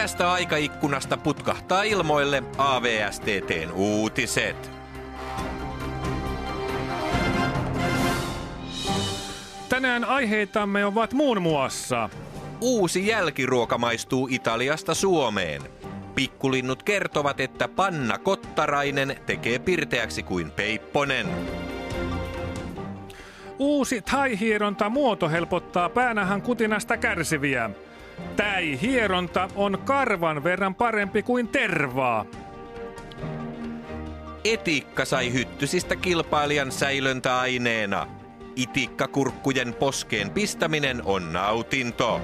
Tästä aikaikkunasta putkahtaa ilmoille AVSTTn uutiset. Tänään aiheitamme ovat muun muassa Uusi jälkiruoka maistuu Italiasta Suomeen. Pikkulinnut kertovat, että Panna Kottarainen tekee pirteäksi kuin Peipponen. Uusi thai-hieronta muoto helpottaa päänahan kutinasta kärsiviä. Täi-hieronta on karvan verran parempi kuin tervaa. Etiikka sai hyttysistä kilpailijan säilöntäaineena. Itikkakurkkujen poskeen pistäminen on nautinto.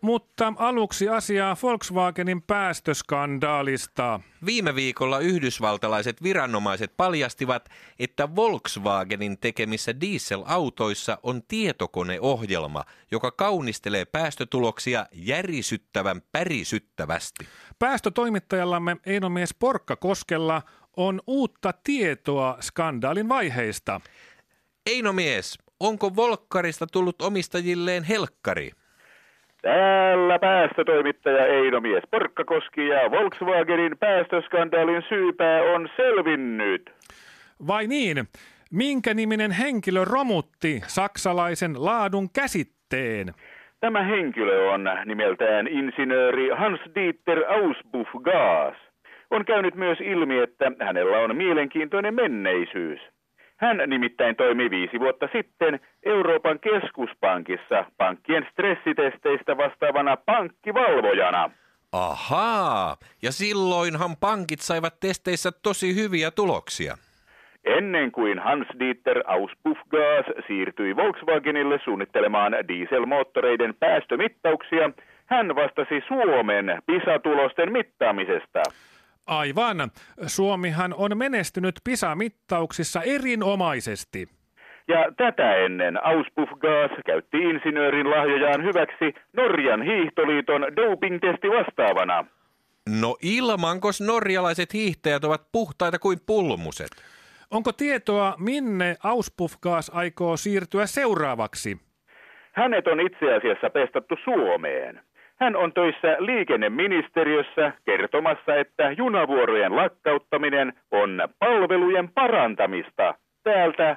Mutta aluksi asiaa Volkswagenin päästöskandaalista. Viime viikolla yhdysvaltalaiset viranomaiset paljastivat, että Volkswagenin tekemissä dieselautoissa on tietokoneohjelma, joka kaunistelee päästötuloksia järisyttävän pärisyttävästi. Päästötoimittajallamme Einomies Porkka Koskella on uutta tietoa skandaalin vaiheista. Eino mies, onko Volkkarista tullut omistajilleen helkkari? Täällä päästötoimittaja Einomies Porkkakoski ja Volkswagenin päästöskandaalin syypää on selvinnyt. Vai niin? Minkä niminen henkilö romutti saksalaisen laadun käsitteen? Tämä henkilö on nimeltään insinööri Hans-Dieter Auspuff-Gaas. On käynyt myös ilmi, että hänellä on mielenkiintoinen menneisyys. Hän nimittäin toimi viisi vuotta sitten Euroopan keskuspankissa pankkien stressitesteistä vastaavana pankkivalvojana. Ahaa, ja silloinhan pankit saivat testeissä tosi hyviä tuloksia. Ennen kuin Hans-Dieter Auspuffgas siirtyi Volkswagenille suunnittelemaan dieselmoottoreiden päästömittauksia, hän vastasi Suomen PISA-tulosten mittaamisesta. Aivan. Suomihan on menestynyt PISA-mittauksissa erinomaisesti. Ja tätä ennen Auspuffgas käytti insinöörin lahjojaan hyväksi Norjan hiihtoliiton doping-testi vastaavana. No ilmankos norjalaiset hiihtäjät ovat puhtaita kuin pulmuset? Onko tietoa, minne Auspuffgas aikoo siirtyä seuraavaksi? Hänet on itse asiassa pestattu Suomeen. Hän on töissä liikenneministeriössä kertomassa, että junavuorojen lakkauttaminen on palvelujen parantamista täältä.